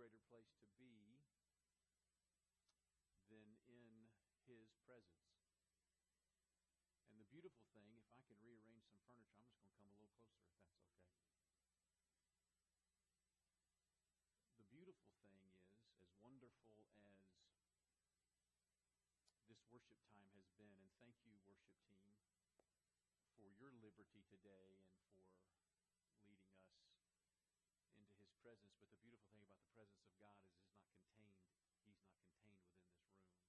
greater place to be than in His presence. And the beautiful thing, if I can rearrange some furniture, I'm just going to come a little closer if that's okay. The beautiful thing is, as wonderful as this worship time has been, and thank you, worship team, for your liberty today and for leading us into his presence. But the beautiful thing about the presence of God is it's not contained. He's not contained within this room.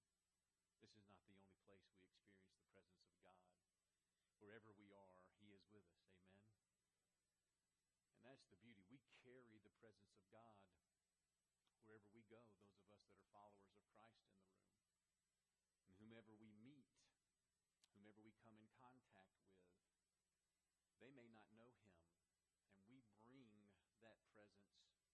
This is not the only place we experience the presence of God. Wherever we are, he is with us. Amen. And that's the beauty. We carry the presence of God wherever we go, those of us that are followers of Christ in the room. And whomever we meet, whomever we come in contact with, they may not know him, and we bring that presence to him.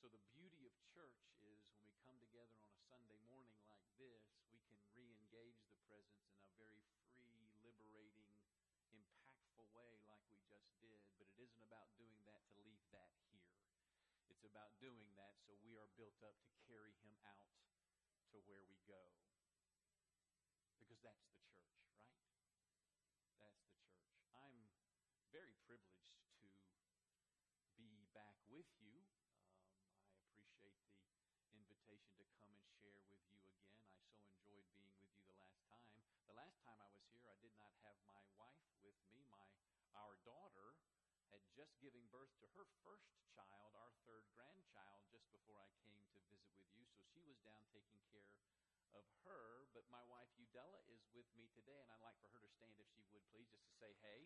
So the beauty of church is when we come together on a Sunday morning like this, we can re-engage the presence in a very free, liberating, impactful way like we just did. But it isn't about doing that to leave that here. It's about doing that so we are built up to carry him out to where we go. Because that's the church, right? That's the church. I'm very privileged to be back with you. Um, I appreciate the invitation to come and share with you again. I so enjoyed being with you the last time. The last time I was here, I did not have my wife with me. My our daughter had just given birth to her first child, our third grandchild, just before I came to visit with you. So she was down taking care of her. But my wife, Udella, is with me today, and I'd like for her to stand, if she would, please, just to say hey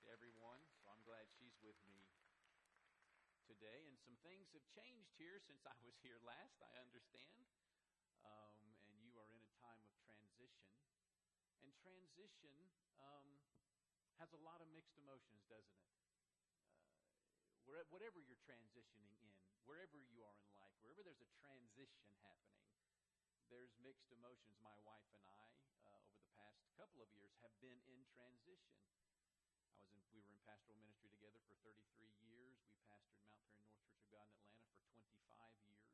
to everyone. So I'm glad she's with me today. And some things have changed here since I was here last, I understand. Um, and you are in a time of transition. And transition um, has a lot of mixed emotions, doesn't it? Uh, whatever you're transitioning in, wherever you are in life, wherever there's a transition happening, there's mixed emotions. My wife and I, uh, over the past couple of years, have been in transition. I was in, we were in pastoral ministry together for 33 years. We pastored Mount Paran North Church of God in Atlanta for 25 years.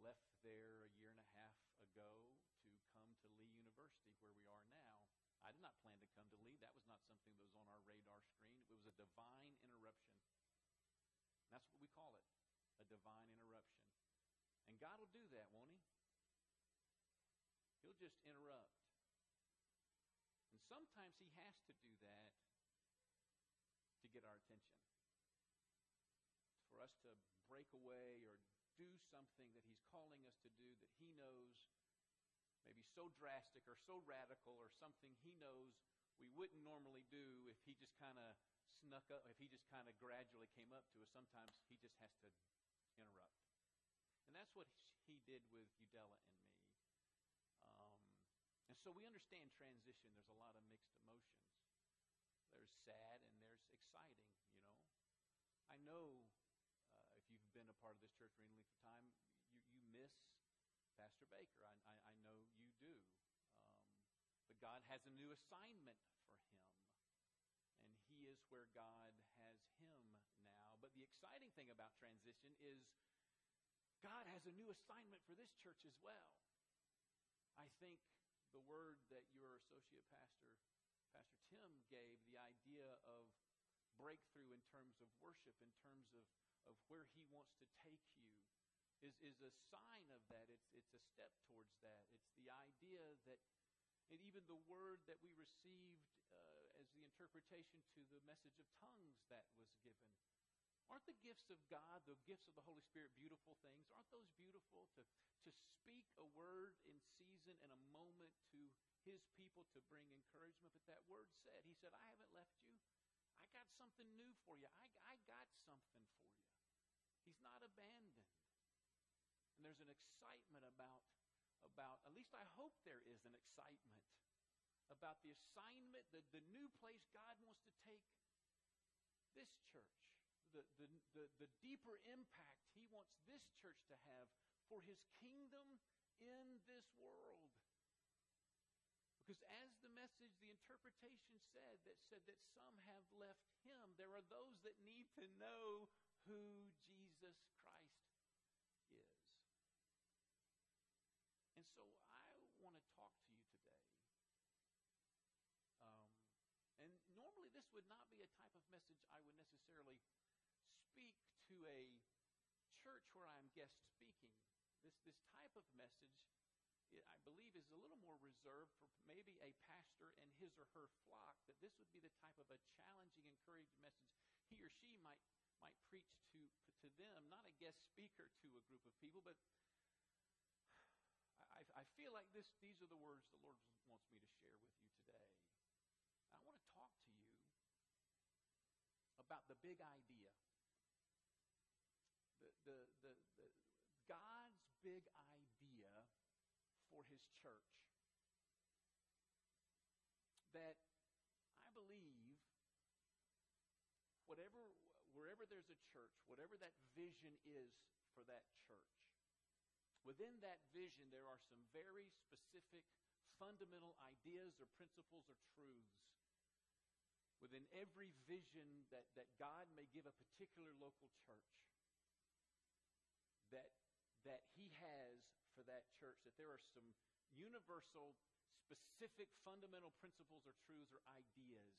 Left there a year and a half ago to come to Lee University, where we are now. I did not plan to come to Lee. That was not something that was on our radar screen. It was a divine interruption. That's what we call it a divine interruption. And God will do that, won't He? He'll just interrupt. And sometimes He has to do that to get our attention. For us to break away or do something that He's calling us to do that He knows maybe so drastic or so radical or something he knows we wouldn't normally do if he just kind of snuck up, if he just kind of gradually came up to us. Sometimes he just has to interrupt. And that's what he did with Udella and me. Um, and so we understand transition. There's a lot of mixed emotions. There's sad and there's exciting, you know. I know uh, if you've been a part of this church for any length of time, you, you miss Pastor Baker. I, I, I know you do. Um, but God has a new assignment for him. And he is where God has him now. But the exciting thing about transition is God has a new assignment for this church as well. I think the word that your associate pastor, Pastor Tim, gave, the idea of breakthrough in terms of worship, in terms of, of where he wants to take you, is, is a sign of that. It's, it's a step towards that. It's the idea that, and even the word that we received uh, as the interpretation to the message of tongues that was given. Aren't the gifts of God, the gifts of the Holy Spirit, beautiful things? Aren't those beautiful? To, to speak a word in season and a moment to his people to bring encouragement. But that word said, He said, I haven't left you. I got something new for you. I, I got something for you. He's not abandoned. And there's an excitement about, about, at least I hope there is an excitement about the assignment, the, the new place God wants to take this church, the, the, the, the deeper impact He wants this church to have for His kingdom in this world. Because as the message, the interpretation said, that said that some have left him, there are those that need to know who Jesus Christ is. And so I want to talk to you today. Um, and normally, this would not be a type of message I would necessarily speak to a church where I'm guest speaking. This, this type of message, I believe, is a little more reserved for maybe a pastor and his or her flock, that this would be the type of a challenging, encouraging message he or she might, might preach to, to them, not a guest speaker to a group of people, but I, I feel like this, these are the words the Lord wants me to share with you today. I want to talk to you about the big idea. The, the, the, the, God's big idea for his church. That I believe whatever wherever there's a church, whatever that vision is for that church, within that vision there are some very specific fundamental ideas or principles or truths within every vision that, that God may give a particular local church that, that He has for that church, that there are some universal, specific, fundamental principles or truths or ideas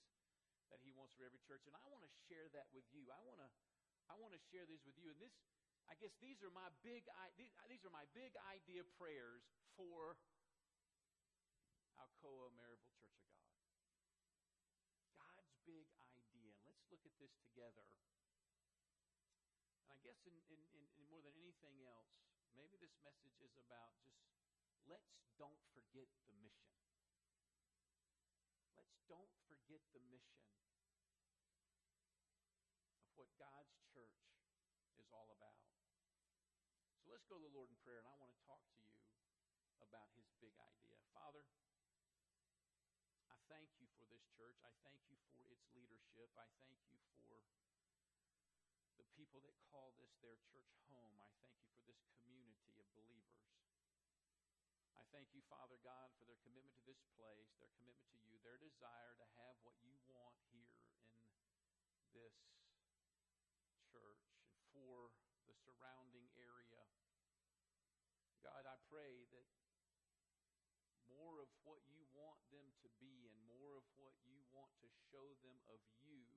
that He wants for every church. And I want to share that with you. I want to, I want to share these with you. And this, I guess these are my big, these are my big idea prayers for Alcoa Maryville Church of God. God's big idea. And let's look at this together. And I guess in, in, in, in more than anything else, maybe this message is about just let's don't forget the mission. Don't forget the mission of what God's church is all about. So let's go to the Lord in prayer, and I want to talk to you about his big idea. Father, I thank you for this church. I thank you for its leadership. I thank you for the people that call this their church home. I thank you for this community of believers. I thank you, Father God, for their commitment to this place, their commitment to you, their desire to have what you want here in this church and for the surrounding area. God, I pray that more of what you want them to be and more of what you want to show them of you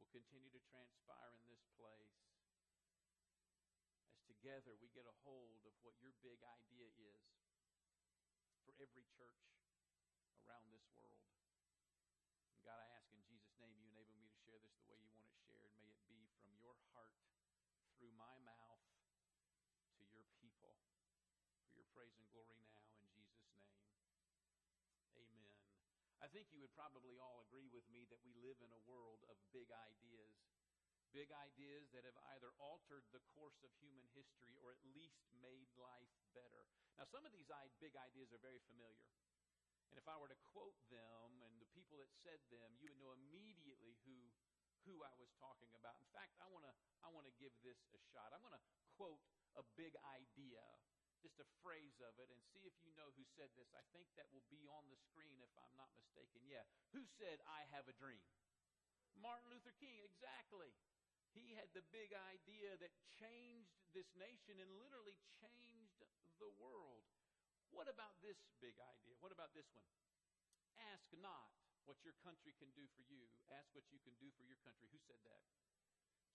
will continue to transpire in this place as together we get a hold of what your big idea is every church around this world. And God, I ask in Jesus' name you enable me to share this the way you want it shared. May it be from your heart through my mouth to your people for your praise and glory now in Jesus' name. Amen. I think you would probably all agree with me that we live in a world of big ideas. Big ideas that have either altered the course of human history or at least made life better. Now, some of these big ideas are very familiar. And if I were to quote them and the people that said them, you would know immediately who, who I was talking about. In fact, I want to I wanna give this a shot. I'm going to quote a big idea just a phrase of it and see if you know who said this. I think that will be on the screen if I'm not mistaken. Yeah. Who said, I have a dream? Martin Luther King, exactly. He had the big idea that changed this nation and literally changed the world. What about this big idea? What about this one? Ask not what your country can do for you, ask what you can do for your country. Who said that?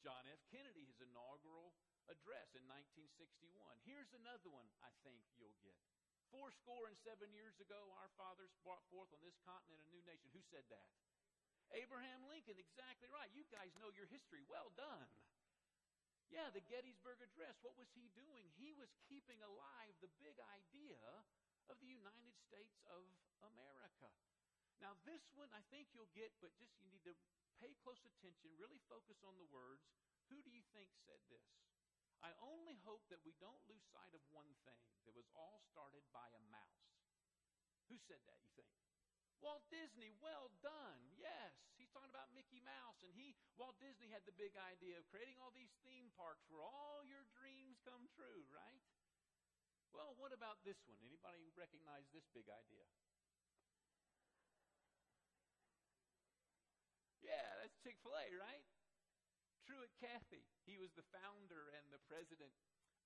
John F. Kennedy, his inaugural address in 1961. Here's another one I think you'll get. Four score and seven years ago, our fathers brought forth on this continent a new nation. Who said that? Abraham Lincoln, exactly right. You guys know your history. Well done. Yeah, the Gettysburg Address. What was he doing? He was keeping alive the big idea of the United States of America. Now, this one I think you'll get, but just you need to pay close attention, really focus on the words. Who do you think said this? I only hope that we don't lose sight of one thing that was all started by a mouse. Who said that, you think? Walt Disney, well done. Yes, he's talking about Mickey Mouse. And he, Walt Disney, had the big idea of creating all these theme parks where all your dreams come true, right? Well, what about this one? Anybody recognize this big idea? Yeah, that's Chick fil A, right? Truett Cathy, he was the founder and the president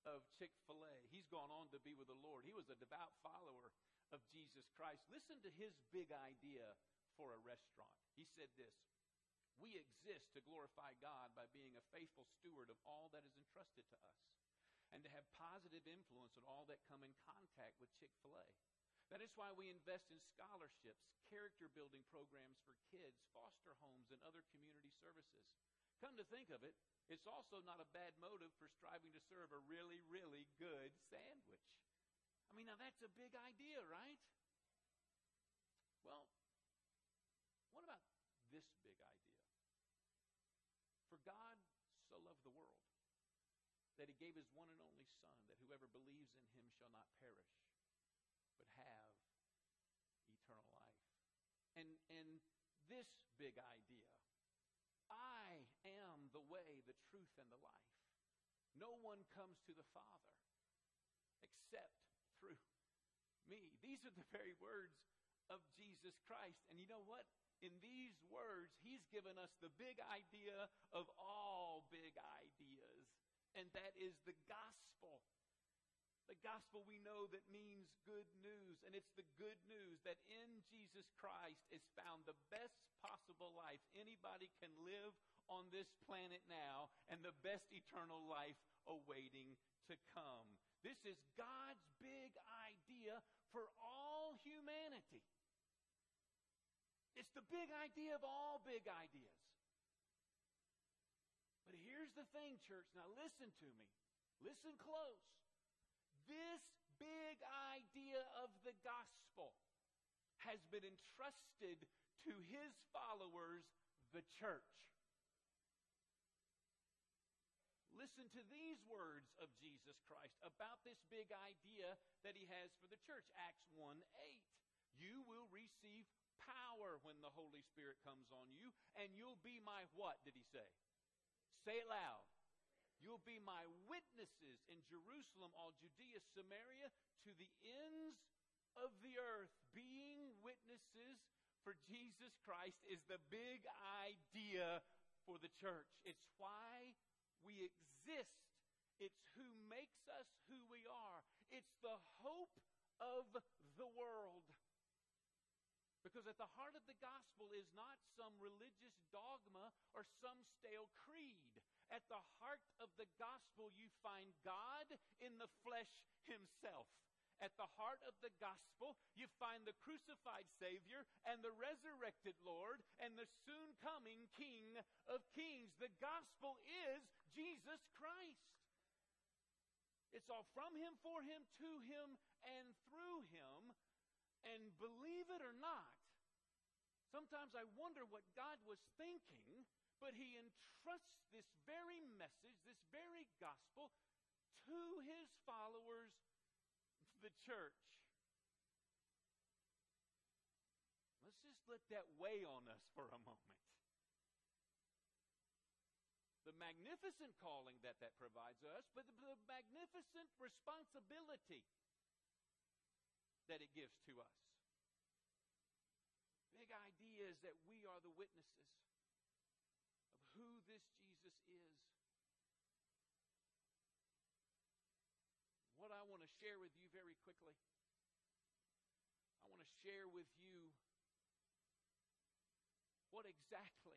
of Chick fil A. He's gone on to be with the Lord. He was a devout follower of Jesus Christ. Listen to his big idea for a restaurant. He said this We exist to glorify God by being a faithful steward of all that is entrusted to us and to have positive influence on all that come in contact with Chick fil A. That is why we invest in scholarships, character building programs for kids, foster homes, and other community services. Come to think of it, it's also not a bad motive for striving to serve a really, really good now that's a big idea, right? Well, what about this big idea? For God so loved the world that he gave his one and only Son, that whoever believes in him shall not perish, but have eternal life. And, and this big idea I am the way, the truth, and the life. No one comes to the Father except me. These are the very words of Jesus Christ. And you know what? In these words, He's given us the big idea of all big ideas, and that is the gospel. The gospel we know that means good news, and it's the good news that in Jesus Christ is found the best possible life anybody can live on this planet now, and the best eternal life awaiting to come. This is God's big idea for all humanity. It's the big idea of all big ideas. But here's the thing, church. Now listen to me. Listen close this big idea of the gospel has been entrusted to his followers, the church. Listen to these words of Jesus Christ about this big idea that he has for the church. Acts 1 8. You will receive power when the Holy Spirit comes on you, and you'll be my what, did he say? Say it loud. You'll be my witnesses in Jerusalem, all Judea, Samaria, to the ends of the earth. Being witnesses for Jesus Christ is the big idea for the church. It's why we exist. It's who makes us who we are. It's the hope of the world. Because at the heart of the gospel is not some religious dogma or some stale creed. At the heart of the gospel, you find God in the flesh himself. At the heart of the gospel, you find the crucified Savior and the resurrected Lord and the soon coming King of Kings. The gospel is Jesus Christ. It's all from Him, for Him, to Him, and through Him. And believe it or not, sometimes I wonder what God was thinking but he entrusts this very message, this very gospel, to his followers, the church. Let's just let that weigh on us for a moment. The magnificent calling that that provides us, but the, the magnificent responsibility that it gives to us. Big idea is that we are the witnesses of who this Jesus is. What I want to share with you very quickly, I want to share with you what exactly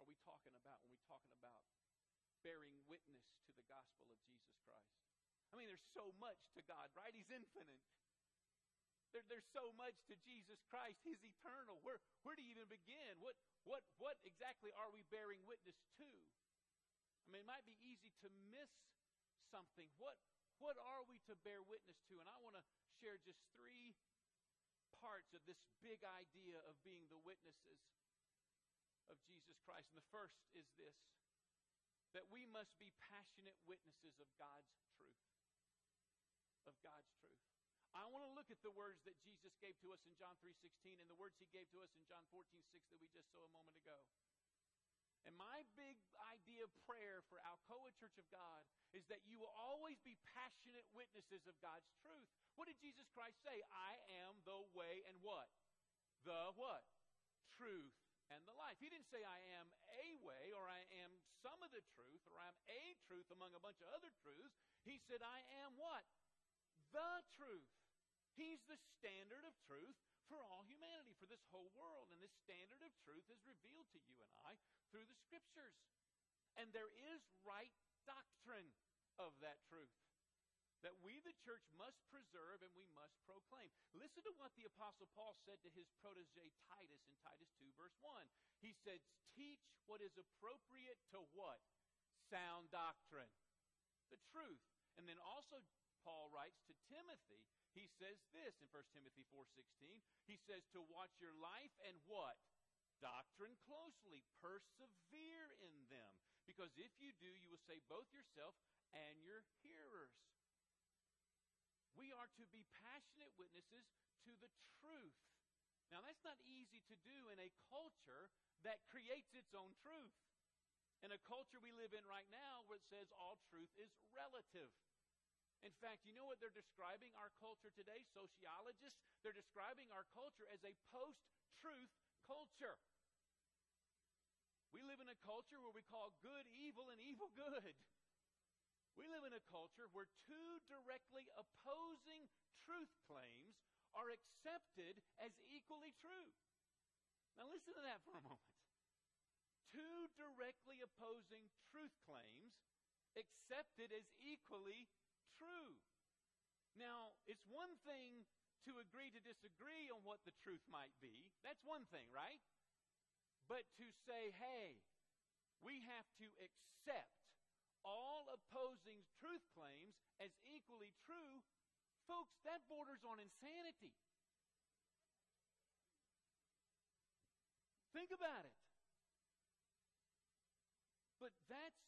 are we talking about when we're talking about bearing witness to the gospel of Jesus Christ? I mean, there's so much to God, right? He's infinite. There, there's so much to Jesus Christ. He's eternal. Where, where do you even begin? What, what, what exactly are we bearing witness to? I mean, it might be easy to miss something. What, what are we to bear witness to? And I want to share just three parts of this big idea of being the witnesses of Jesus Christ. And the first is this that we must be passionate witnesses of God's truth. Of God's truth. I want to look at the words that Jesus gave to us in John 3:16 and the words he gave to us in John 14:6 that we just saw a moment ago. And my big idea of prayer for Alcoa Church of God is that you will always be passionate witnesses of God's truth. What did Jesus Christ say? I am the way and what? The what? Truth and the life. He didn't say I am a way or I am some of the truth or I'm a truth among a bunch of other truths. He said, I am what? The truth. He's the standard of truth for all humanity, for this whole world. And this standard of truth is revealed to you and I through the scriptures. And there is right doctrine of that truth that we, the church, must preserve and we must proclaim. Listen to what the Apostle Paul said to his protege Titus in Titus 2, verse 1. He says, Teach what is appropriate to what? Sound doctrine. The truth. And then also, Paul writes to Timothy, he says this in 1 Timothy 4:16. He says to watch your life and what? Doctrine closely. Persevere in them. Because if you do, you will save both yourself and your hearers. We are to be passionate witnesses to the truth. Now, that's not easy to do in a culture that creates its own truth. In a culture we live in right now where it says all truth is relative. In fact, you know what they're describing our culture today? Sociologists, they're describing our culture as a post truth culture. We live in a culture where we call good evil and evil good. We live in a culture where two directly opposing truth claims are accepted as equally true. Now, listen to that for a moment. Two directly opposing truth claims accepted as equally true. Now, it's one thing to agree to disagree on what the truth might be. That's one thing, right? But to say, hey, we have to accept all opposing truth claims as equally true, folks, that borders on insanity. Think about it. But that's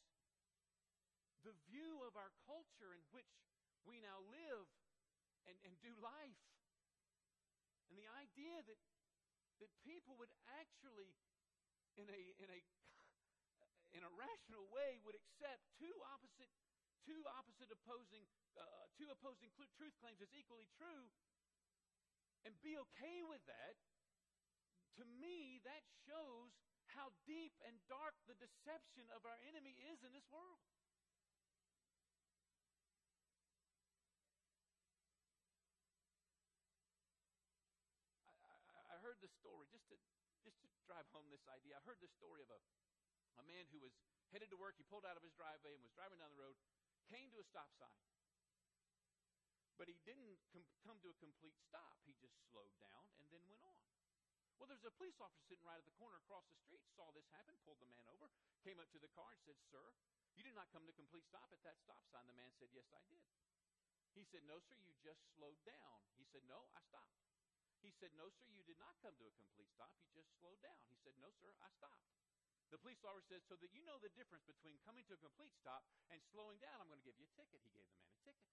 the view of our culture in which we now live and, and do life. And the idea that, that people would actually, in a, in a in a rational way would accept two opposite two opposite opposing uh, two opposing cl- truth claims as equally true and be okay with that to me that shows how deep and dark the deception of our enemy is in this world I, I, I heard the story just to just to drive home this idea i heard the story of a a man who was headed to work. He pulled out of his driveway and was driving down the road, came to a stop sign. But he didn't com- come to a complete stop. He just slowed down and then went on. Well, there's a police officer sitting right at the corner across the street, saw this happen, pulled the man over, came up to the car and said, Sir, you did not come to complete stop at that stop sign. The man said, Yes, I did. He said, No, sir, you just slowed down. He said, No, I stopped. He said, No, sir, you did not come to a complete stop. You just slowed down. He said, No, sir, I stopped. The police officer says, so that you know the difference between coming to a complete stop and slowing down, I'm going to give you a ticket. He gave the man a ticket.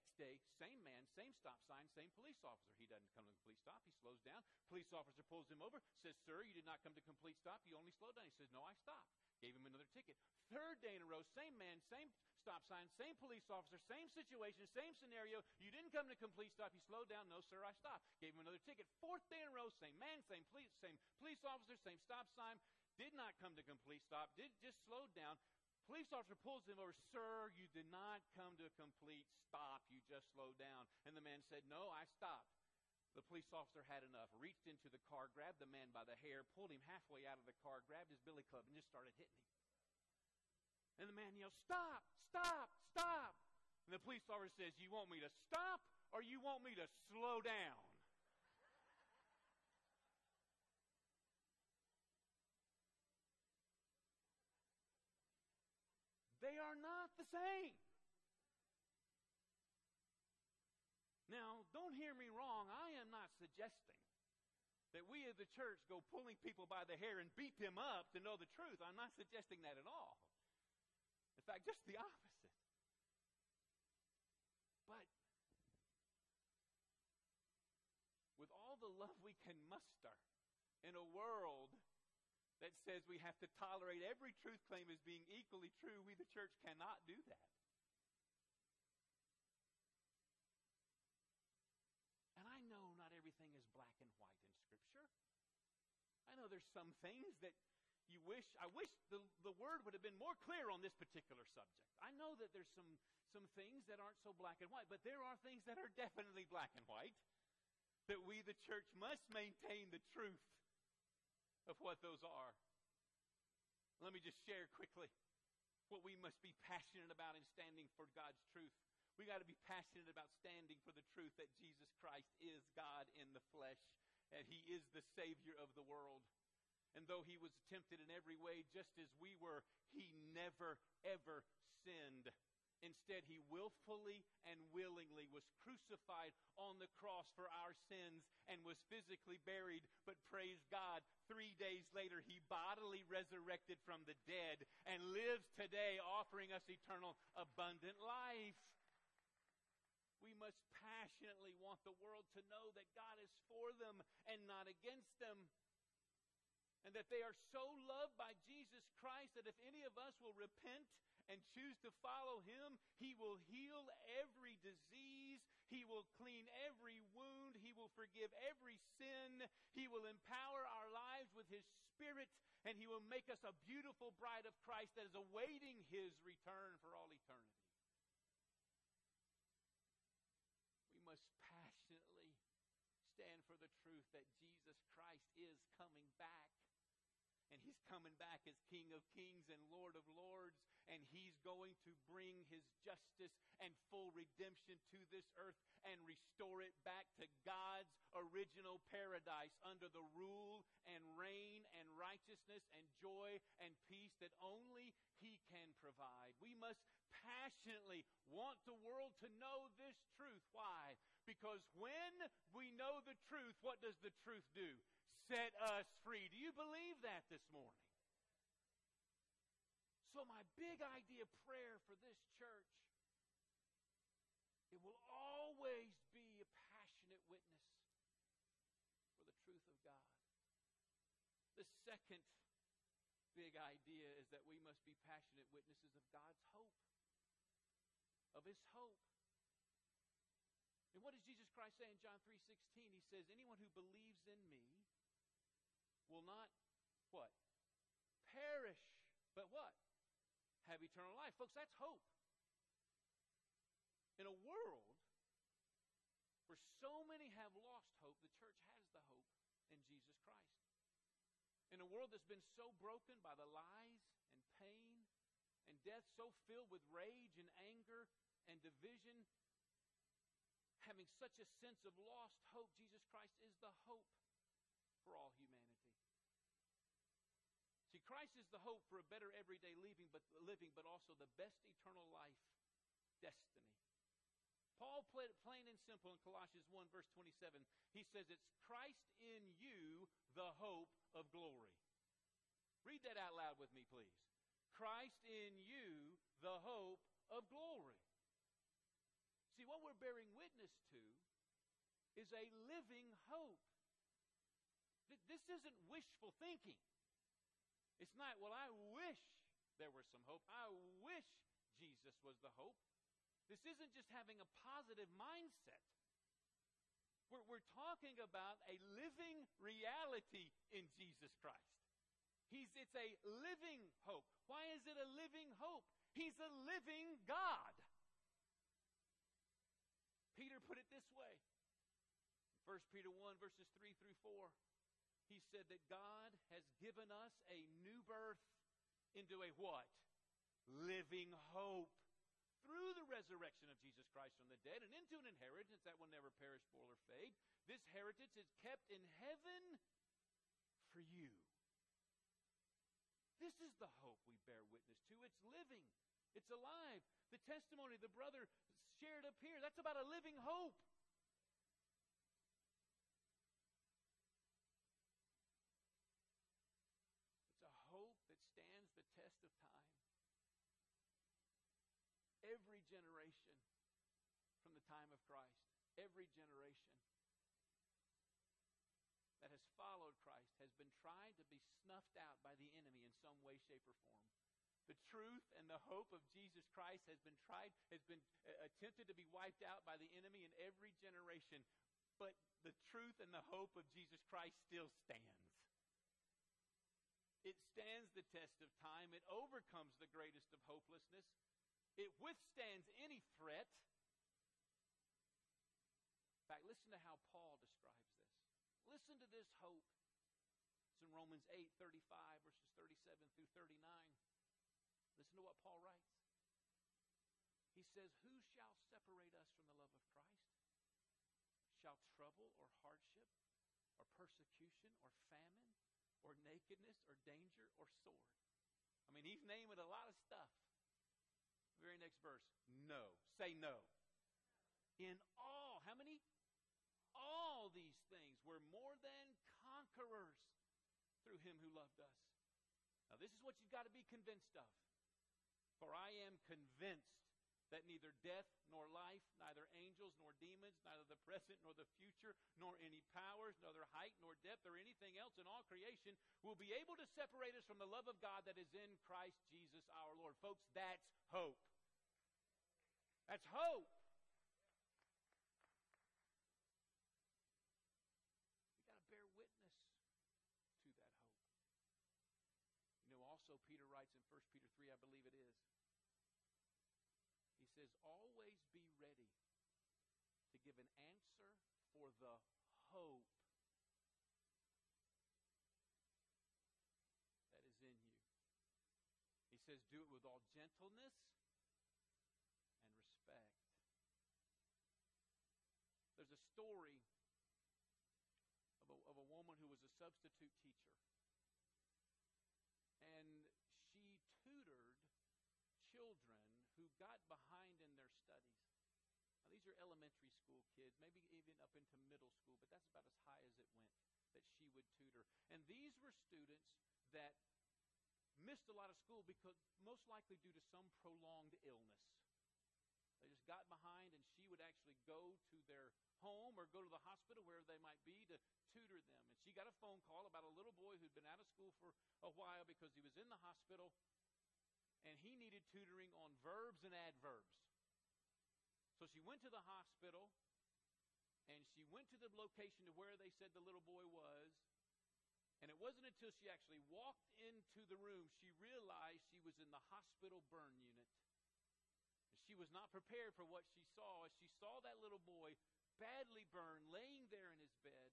Next day, same man, same stop sign, same police officer. He doesn't come to a complete stop. He slows down. Police officer pulls him over, says, Sir, you did not come to complete stop. You only slowed down. He says, No, I stopped. Gave him another ticket. Third day in a row, same man, same stop sign, same police officer, same situation, same scenario. You didn't come to complete stop. You slowed down. No, sir, I stopped. Gave him another ticket. Fourth day in a row, same man, same police, same police officer, same stop sign, did not come to complete stop, did just slowed down. Police officer pulls him over, Sir, you did not come to a complete stop. You just slowed down. And the man said, No, I stopped. The police officer had enough, reached into the car, grabbed the man by the hair, pulled him halfway out of the car, grabbed his billy club, and just started hitting him. And the man yelled, Stop, stop, stop. And the police officer says, You want me to stop or you want me to slow down? They are not the same. Now, don't hear me wrong. I am not suggesting that we as the church go pulling people by the hair and beat them up to know the truth. I'm not suggesting that at all. In fact, just the opposite. But with all the love we can muster in a world that says we have to tolerate every truth claim as being equally true, we, the church, cannot do that. And I know not everything is black and white in Scripture. I know there's some things that you wish, I wish the, the Word would have been more clear on this particular subject. I know that there's some, some things that aren't so black and white, but there are things that are definitely black and white. That we, the church, must maintain the truth of what those are. Let me just share quickly what we must be passionate about in standing for God's truth. We got to be passionate about standing for the truth that Jesus Christ is God in the flesh and he is the savior of the world. And though he was tempted in every way just as we were, he never ever sinned. Instead, he willfully and willingly was crucified on the cross for our sins and was physically buried. But praise God, three days later, he bodily resurrected from the dead and lives today, offering us eternal, abundant life. We must passionately want the world to know that God is for them and not against them and that they are so loved by Jesus Christ that if any of us will repent and choose to follow him, he will heal every disease, he will clean every wound, he will forgive every sin, he will empower our lives with his spirit, and he will make us a beautiful bride of Christ that is awaiting his return for all eternity. We must passionately stand for the truth that Jesus Christ is coming back and he's coming back as King of Kings and Lord of Lords, and he's going to bring his justice and full redemption to this earth and restore it back to God's original paradise under the rule and reign and righteousness and joy and peace that only he can provide. We must passionately want the world to know this truth. Why? Because when we know the truth, what does the truth do? set us free. Do you believe that this morning? So, my big idea prayer for this church, it will always be a passionate witness for the truth of God. The second big idea is that we must be passionate witnesses of God's hope, of His hope. And what does Jesus Christ say in John 3:16? He says, "Anyone who believes in me will not what? Perish, but what? Have eternal life. Folks, that's hope. In a world where so many have lost hope, the church has the hope in Jesus Christ. In a world that's been so broken by the lies and pain and death, so filled with rage and anger and division, having such a sense of lost hope, Jesus Christ is the hope for all humanity. Christ is the hope for a better everyday living, but living, but also the best eternal life destiny. Paul played it plain and simple in Colossians 1, verse 27. He says, It's Christ in you, the hope of glory. Read that out loud with me, please. Christ in you, the hope of glory. See, what we're bearing witness to is a living hope. This isn't wishful thinking. It's not, well, I wish there was some hope. I wish Jesus was the hope. This isn't just having a positive mindset. We're, we're talking about a living reality in Jesus Christ. He's, it's a living hope. Why is it a living hope? He's a living God. Peter put it this way 1 Peter 1, verses 3 through 4 he said that God has given us a new birth into a what? Living hope through the resurrection of Jesus Christ from the dead and into an inheritance that will never perish, spoil, or fade. This heritage is kept in heaven for you. This is the hope we bear witness to. It's living, it's alive. The testimony the brother shared up here, that's about a living hope. hope that stands the test of time. Every generation from the time of Christ, every generation that has followed Christ has been tried to be snuffed out by the enemy in some way, shape, or form. The truth and the hope of Jesus Christ has been tried, has been uh, attempted to be wiped out by the enemy in every generation. But the truth and the hope of Jesus Christ still stands. It stands the test of time. It overcomes the greatest of hopelessness. It withstands any threat. In fact, listen to how Paul describes this. Listen to this hope. It's in Romans 8, 35, verses 37 through 39. Listen to what Paul writes. He says, Who shall separate us from the love of Christ? Shall trouble or hardship or persecution or famine or nakedness or danger or sword? I mean, he's naming a lot of stuff. Very next verse. No. Say no. In all, how many? All these things we're more than conquerors through him who loved us. Now, this is what you've got to be convinced of. For I am convinced that neither death nor life, neither angels nor demons, neither the present nor the future, nor any powers, neither height nor depth, or anything else in all creation will be able to separate us from the love of God that is in Christ Jesus our Lord. Folks, that's hope. That's hope. We got to bear witness to that hope. You know, also Peter writes in 1 Peter 3, I believe it is. Says, always be ready to give an answer for the hope that is in you. He says, do it with all gentleness and respect. There's a story of a, of a woman who was a substitute teacher. And she tutored children who got behind in their studies. Now, these are elementary school kids, maybe even up into middle school, but that's about as high as it went that she would tutor. And these were students that missed a lot of school because most likely due to some prolonged illness. They just got behind, and she would actually go to their home or go to the hospital, wherever they might be, to tutor them. And she got a phone call about a little boy who'd been out of school for a while because he was in the hospital and he needed tutoring on verbs and adverbs. So she went to the hospital and she went to the location to where they said the little boy was. And it wasn't until she actually walked into the room she realized she was in the hospital burn unit. She was not prepared for what she saw as she saw that little boy badly burned, laying there in his bed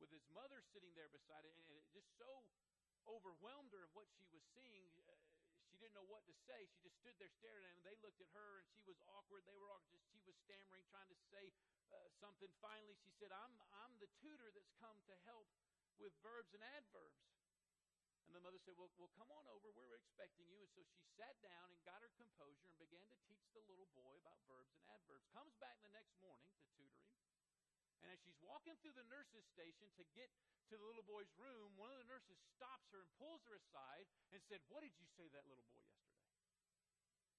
with his mother sitting there beside it. And it just so overwhelmed her of what she was seeing. Uh, Didn't know what to say. She just stood there staring at him. They looked at her, and she was awkward. They were awkward. She was stammering, trying to say uh, something. Finally, she said, I'm, I'm the tutor that's come to help with verbs and adverbs. And the mother said, well, well, come on over. We're expecting you. And so she sat down and got her composure and began to teach the little boy about verbs and adverbs. Comes back the next morning to tutor him. And as she's walking through the nurse's station to get to the little boy's room, one of the nurses stops her and pulls her aside and said, What did you say to that little boy yesterday?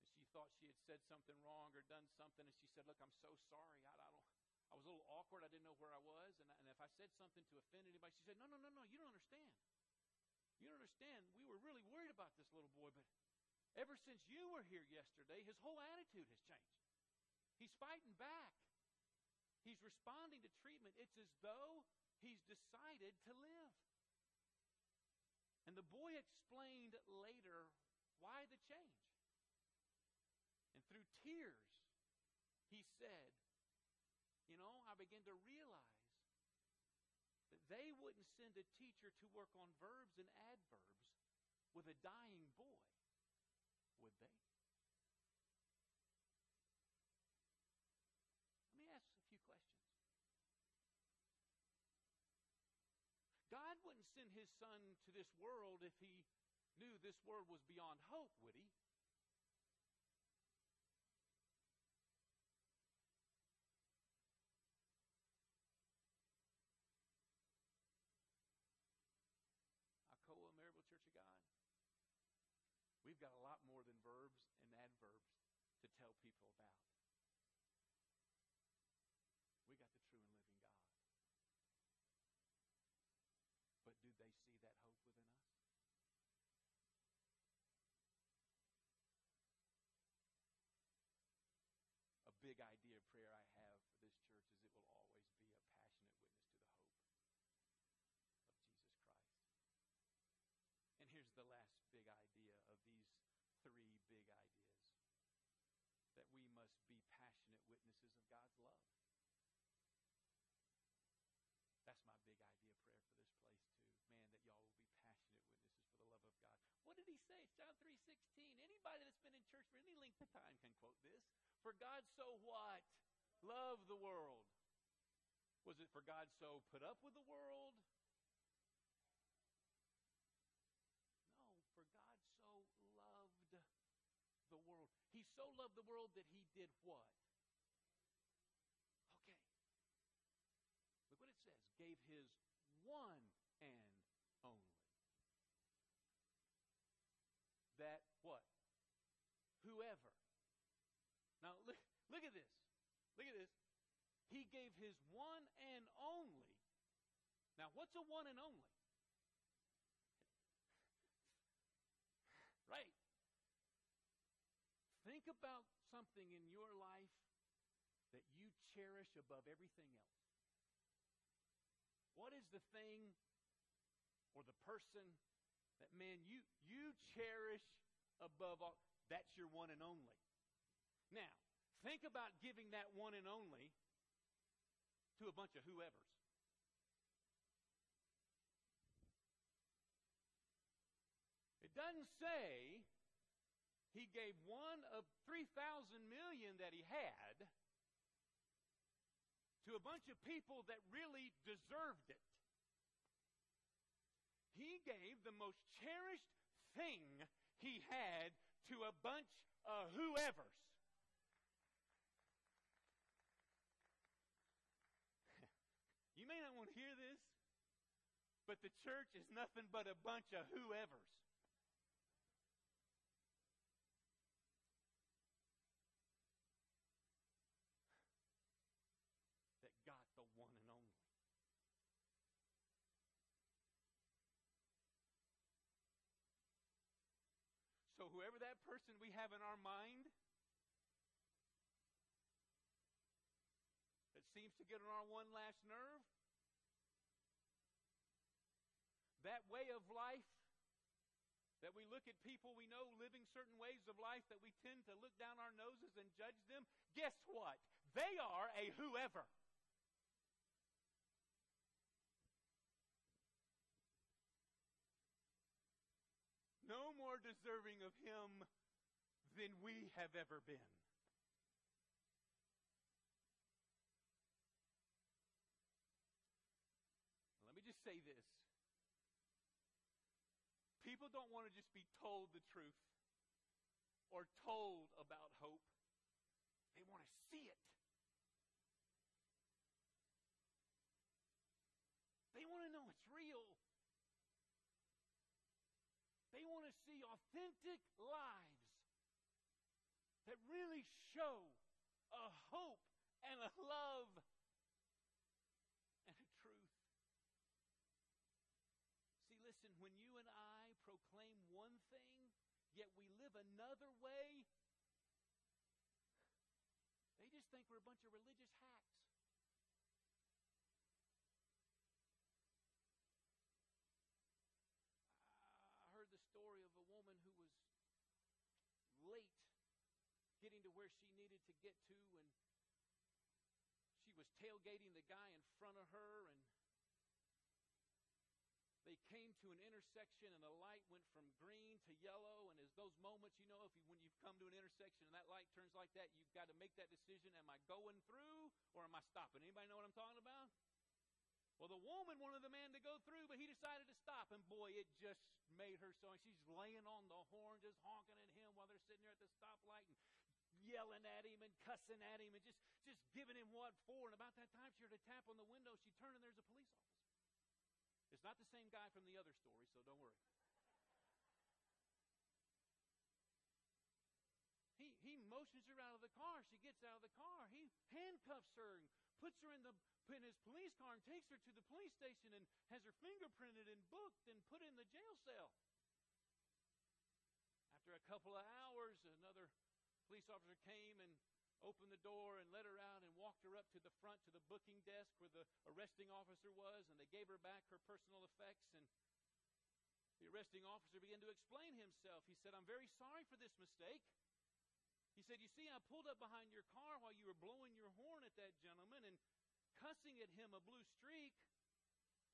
And she thought she had said something wrong or done something, and she said, Look, I'm so sorry. I, I don't. I was a little awkward. I didn't know where I was. And, and if I said something to offend anybody, she said, No, no, no, no. You don't understand. You don't understand. We were really worried about this little boy, but ever since you were here yesterday, his whole attitude has changed. He's fighting back. He's responding to treatment. It's as though He's decided to live. And the boy explained later why the change. And through tears, he said, You know, I began to realize that they wouldn't send a teacher to work on verbs and adverbs with a dying boy, would they? Let me ask a few questions. God wouldn't send his son to this world if he knew this world was beyond hope, would he? Alcoa Maryville Church of God. We've got a lot more than verbs and adverbs to tell people about. We got the true and living God. But do they see that hope within us? A big idea of prayer I have for this church is it will always be a passionate witness to the hope of Jesus Christ. And big ideas. Must be passionate witnesses of God's love. That's my big idea prayer for this place too. Man, that y'all will be passionate witnesses for the love of God. What did he say? It's John 3:16. Anybody that's been in church for any length of time can quote this. For God so what? Love the world. Was it for God so put up with the world? For God so loved the world. He so loved the world that he did what? Okay. Look what it says. Gave his one and only. That what? Whoever. Now look, look at this. Look at this. He gave his one and only. Now, what's a one and only? Right. Think about something in your life that you cherish above everything else. What is the thing or the person that, man, you, you cherish above all? That's your one and only. Now, think about giving that one and only to a bunch of whoever's. It doesn't say he gave one of 3,000 million that he had to a bunch of people that really deserved it. He gave the most cherished thing he had to a bunch of whoever's. you may not want to hear this, but the church is nothing but a bunch of whoever's. got the one and only. Whoever that person we have in our mind that seems to get on our one last nerve, that way of life that we look at people we know living certain ways of life that we tend to look down our noses and judge them, guess what? They are a whoever. More deserving of Him than we have ever been. Let me just say this. People don't want to just be told the truth or told about hope. They want to see it. They want to know it's real. They want to see authentic lives that really show a hope and a love and a truth. See, listen, when you and I proclaim one thing, yet we live another way, they just think we're a bunch of religious hacks. heard the story of a woman who was late getting to where she needed to get to, and she was tailgating the guy in front of her, and they came to an intersection and the light went from green to yellow and as those moments you know if you, when you've come to an intersection and that light turns like that you've got to make that decision am i going through or am i stopping anybody know what i'm talking about well, the woman wanted the man to go through, but he decided to stop. And boy, it just made her so. And she's laying on the horn, just honking at him while they're sitting there at the stoplight and yelling at him and cussing at him and just, just giving him what for. And about that time, she heard a tap on the window. She turned and there's a police officer. It's not the same guy from the other story, so don't worry. He, he motions her out of the car. She gets out of the car. He handcuffs her and puts her in the in his police car and takes her to the police station and has her fingerprinted and booked and put in the jail cell. After a couple of hours, another police officer came and opened the door and let her out and walked her up to the front to the booking desk where the arresting officer was, and they gave her back her personal effects and The arresting officer began to explain himself. He said, I'm very sorry for this mistake. He said, You see, I pulled up behind your car while you were blowing your horn at that gentleman and cussing at him a blue streak.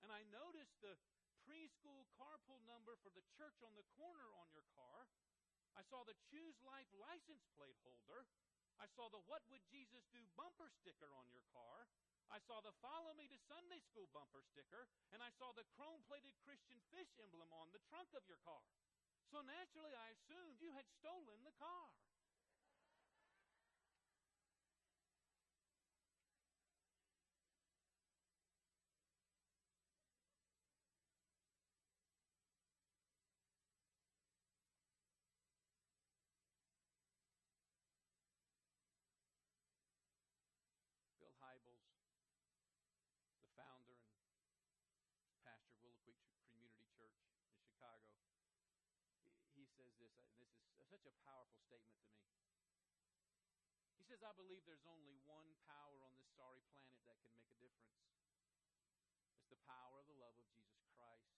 And I noticed the preschool carpool number for the church on the corner on your car. I saw the Choose Life license plate holder. I saw the What Would Jesus Do bumper sticker on your car. I saw the Follow Me to Sunday School bumper sticker, and I saw the chrome plated Christian fish emblem on the trunk of your car. So naturally, I assumed you had stolen the car. Bill Hybels the founder and pastor of Willow Creek Community Church in Chicago, he says this, and this is such a powerful statement to me. He says, I believe there's only one power on this sorry planet that can make a difference. It's the power of the love of Jesus Christ.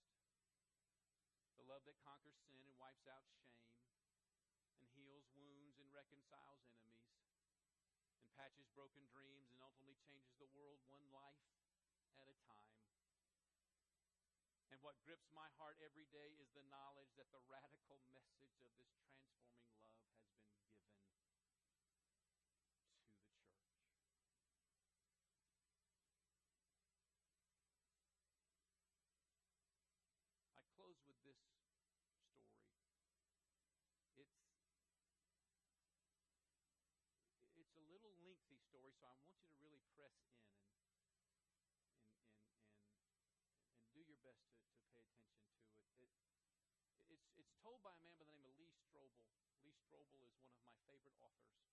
The love that conquers sin and wipes out shame and heals wounds and reconciles enemies and patches broken dreams and ultimately changes the world one life at a time. And what grips my heart every day is the knowledge that the radical message of this transforming love has been given to the church. I close with this story. It's it's a little lengthy story, so I want you to really press in and and, and, and, and do your best to, to pay attention to it. it. It's, it's told by a man by the name of Lee Strobel. Lee Strobel is one of my favorite authors.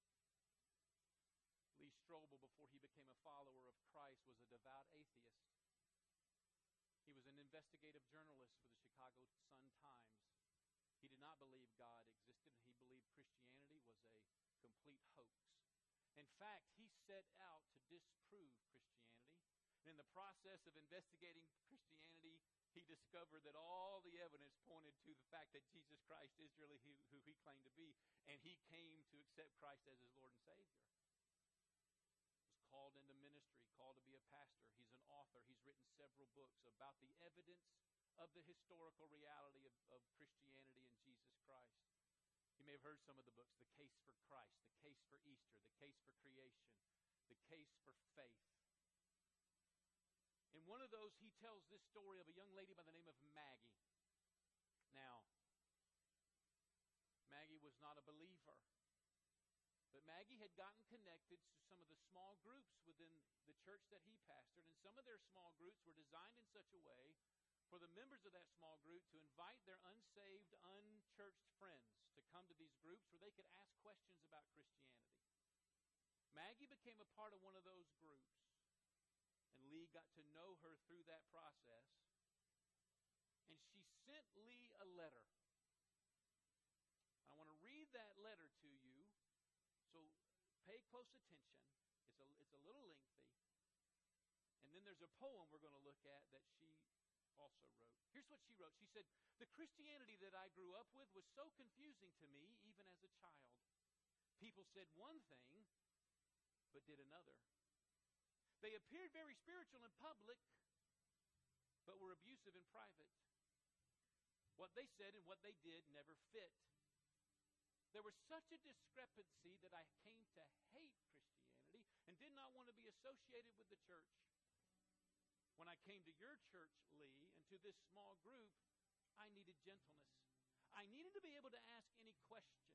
Lee Strobel, before he became a follower of Christ, was a devout atheist. He was an investigative journalist for the Chicago Sun-Times. He did not believe God existed, and he believed Christianity was a complete hoax. In fact, he set out to disprove and in the process of investigating Christianity, he discovered that all the evidence pointed to the fact that Jesus Christ is really who he claimed to be, and he came to accept Christ as his Lord and Savior. Was called into ministry, called to be a pastor. He's an author. He's written several books about the evidence of the historical reality of, of Christianity and Jesus Christ. You may have heard some of the books The Case for Christ, The Case for Easter, The Case for Creation, The Case for Faith. In one of those, he tells this story of a young lady by the name of Maggie. Now, Maggie was not a believer. But Maggie had gotten connected to some of the small groups within the church that he pastored, and some of their small groups were designed in such a way for the members of that small group to invite their unsaved, unchurched friends to come to these groups where they could ask questions about Christianity. Maggie became a part of one of those groups. Lee got to know her through that process. And she sent Lee a letter. I want to read that letter to you. So pay close attention. It's a, it's a little lengthy. And then there's a poem we're going to look at that she also wrote. Here's what she wrote. She said, The Christianity that I grew up with was so confusing to me, even as a child. People said one thing, but did another. They appeared very spiritual in public, but were abusive in private. What they said and what they did never fit. There was such a discrepancy that I came to hate Christianity and did not want to be associated with the church. When I came to your church, Lee, and to this small group, I needed gentleness. I needed to be able to ask any question.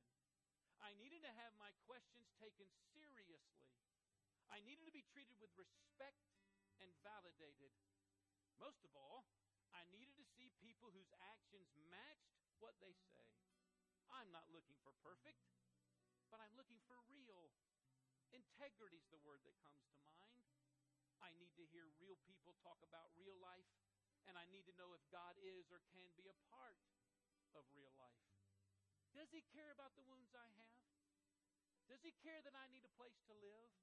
I needed to have my questions taken seriously. I needed to be treated with respect and validated. Most of all, I needed to see people whose actions matched what they say. I'm not looking for perfect, but I'm looking for real. Integrity is the word that comes to mind. I need to hear real people talk about real life, and I need to know if God is or can be a part of real life. Does He care about the wounds I have? Does He care that I need a place to live?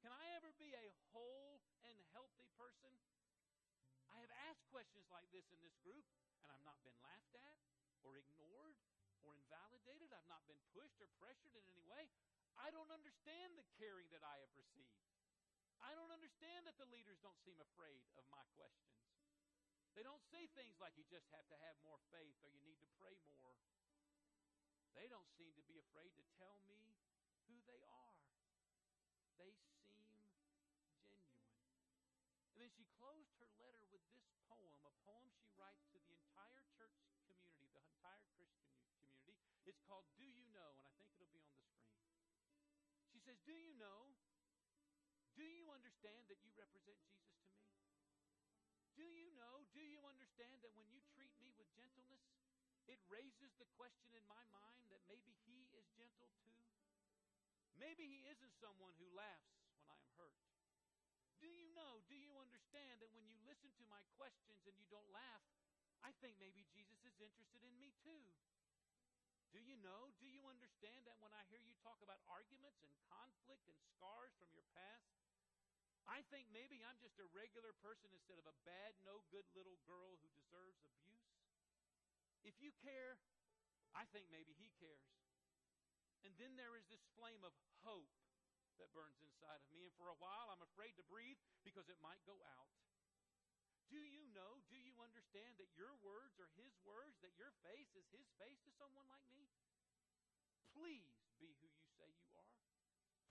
Can I ever be a whole and healthy person? I have asked questions like this in this group, and I've not been laughed at or ignored or invalidated. I've not been pushed or pressured in any way. I don't understand the caring that I have received. I don't understand that the leaders don't seem afraid of my questions. They don't say things like you just have to have more faith or you need to pray more. They don't seem to be afraid to tell me who they are. Closed her letter with this poem, a poem she writes to the entire church community, the entire Christian community. It's called Do You Know? And I think it'll be on the screen. She says, Do you know? Do you understand that you represent Jesus to me? Do you know? Do you understand that when you treat me with gentleness, it raises the question in my mind that maybe he is gentle too? Maybe he isn't someone who laughs when I am hurt. Do you know, do you understand that when you listen to my questions and you don't laugh, I think maybe Jesus is interested in me too? Do you know, do you understand that when I hear you talk about arguments and conflict and scars from your past, I think maybe I'm just a regular person instead of a bad, no good little girl who deserves abuse? If you care, I think maybe he cares. And then there is this flame of hope that burns inside of me. And for a while, I'm afraid to breathe because it might go out. Do you know, do you understand that your words are His words, that your face is His face to someone like me? Please be who you say you are.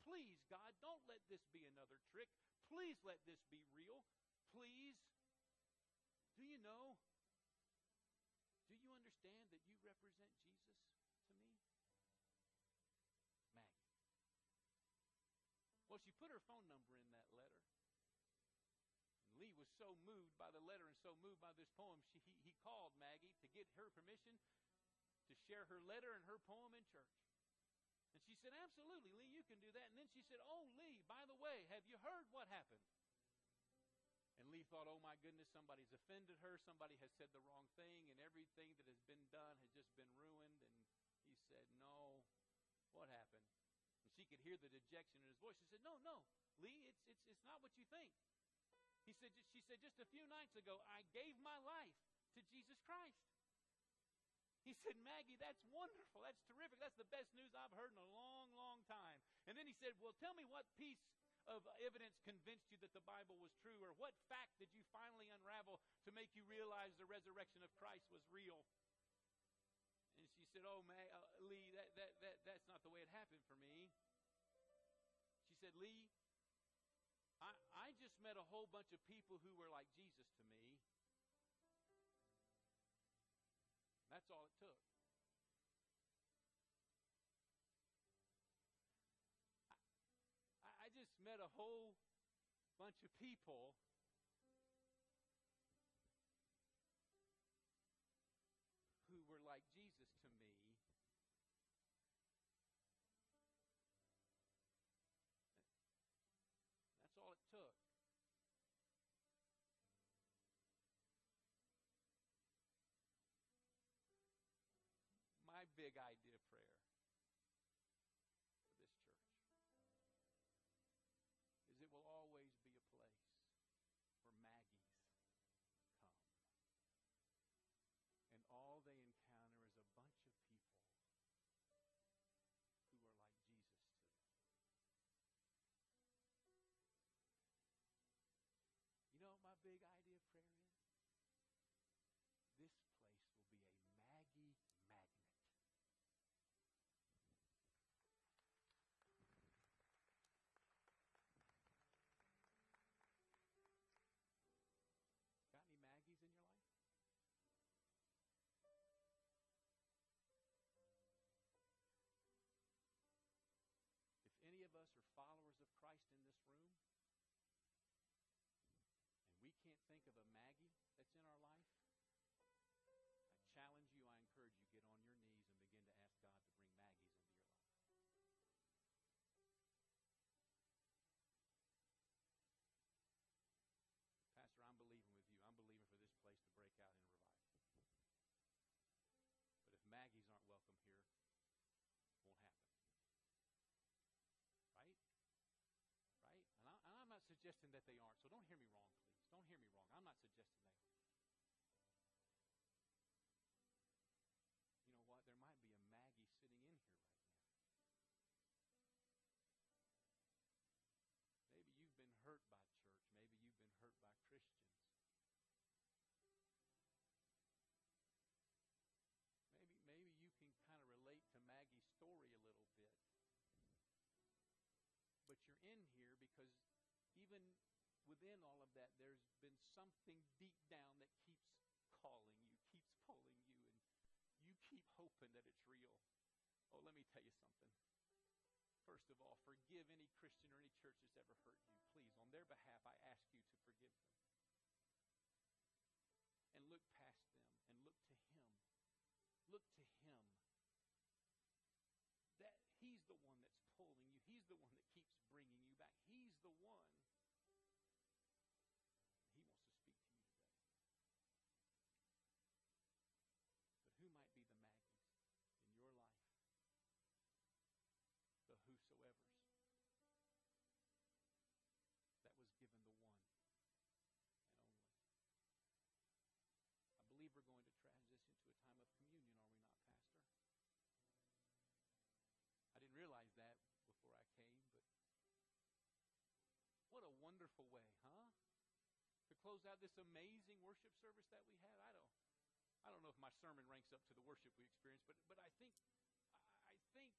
Please, God, don't let this be another trick. Please let this be real. Please. Do you know? Do you understand that you represent Jesus to me? Maggie. Well, she put her phone number in that letter. And Lee was so moved by the letter and so moved by this poem, she, he, he called Maggie to get her permission to share her letter and her poem in church. And she said, Absolutely, Lee, you can do that. And then she said, Oh, Lee, by the way, have you heard what happened? And Lee thought, Oh my goodness, somebody's offended her. Somebody has said the wrong thing, and everything that has been done has just been ruined. And he said, No, what happened? Hear the dejection in his voice. She said, No, no, Lee, it's, it's, it's not what you think. He said, she said, just a few nights ago, I gave my life to Jesus Christ. He said, Maggie, that's wonderful. That's terrific. That's the best news I've heard in a long, long time. And then he said, Well, tell me what piece of evidence convinced you that the Bible was true, or what fact did you finally unravel to make you realize the resurrection of Christ was real? And she said, Oh, May, uh, Lee, that, that, that, that's not the way it happened for me. Said, Lee, I, I just met a whole bunch of people who were like Jesus to me. That's all it took. I, I just met a whole bunch of people big idea suggesting that they aren't. So don't hear me wrong, please. Don't hear me wrong. I'm not suggesting they are. Within all of that, there's been something deep down that keeps calling you, keeps pulling you, and you keep hoping that it's real. Oh, let me tell you something. First of all, forgive any Christian or any church that's ever hurt you. Please, on their behalf, I ask you to forgive them. And look past them and look to Him. Look to Him. That He's the one that's pulling you. He's the one that keeps bringing you back. He's the one. He wants to speak to you today. But who might be the Maggies in your life? The whosoever's that was given the one and only. I believe we're going to transition to a time of communion, are we not, Pastor? I didn't realize that before I came, but what a wonderful way, huh? To close out this amazing worship service that we had. I don't I don't know if my sermon ranks up to the worship we experienced, but but I think I think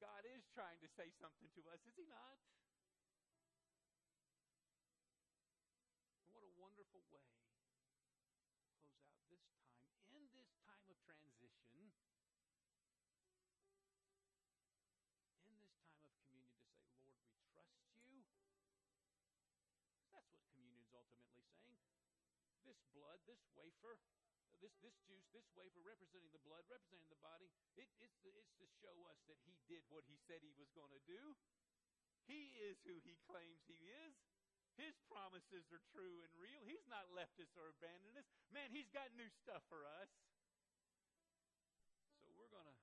God is trying to say something to us, is He not? And what a wonderful way to close out this time, in this time of transition, in this time of communion, to say, Lord, we trust you. That's what communion is ultimately saying. This blood, this wafer, this, this juice, this wafer representing the blood, representing the body, it, it's, it's to show us that he did what he said he was going to do. He is who he claims he is. His promises are true and real. He's not left us or abandoned us. Man, he's got new stuff for us. So we're going to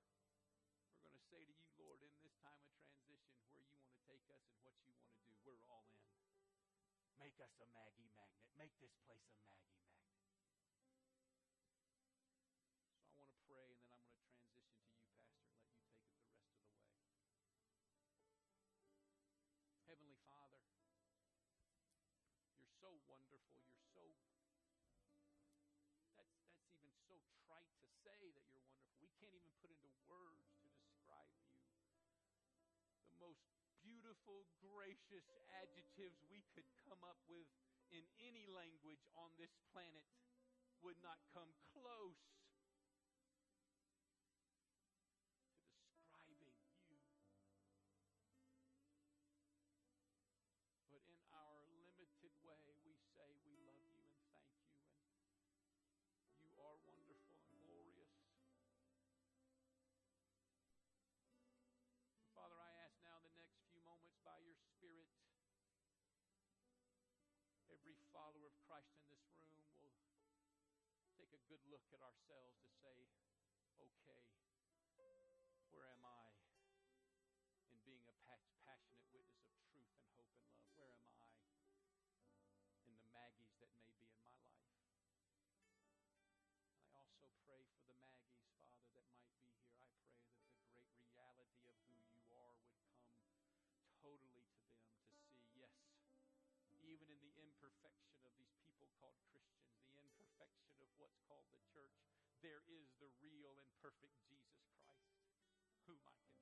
we're going to say to you, Lord, in this time of transition where you want to take us and what you want to do, we're all in. Make us a Maggie magnet. Make this place a Maggie magnet. So I want to pray, and then I'm going to transition to you, Pastor, and let you take it the rest of the way. Heavenly Father, you're so wonderful. You're so that's that's even so trite to say that you're wonderful. We can't even put into words beautiful, gracious adjectives we could come up with in any language on this planet would not come close every follower of Christ in this room will take a good look at ourselves to say, okay, where am I? imperfection of these people called Christians, the imperfection of what's called the church, there is the real and perfect Jesus Christ, whom I can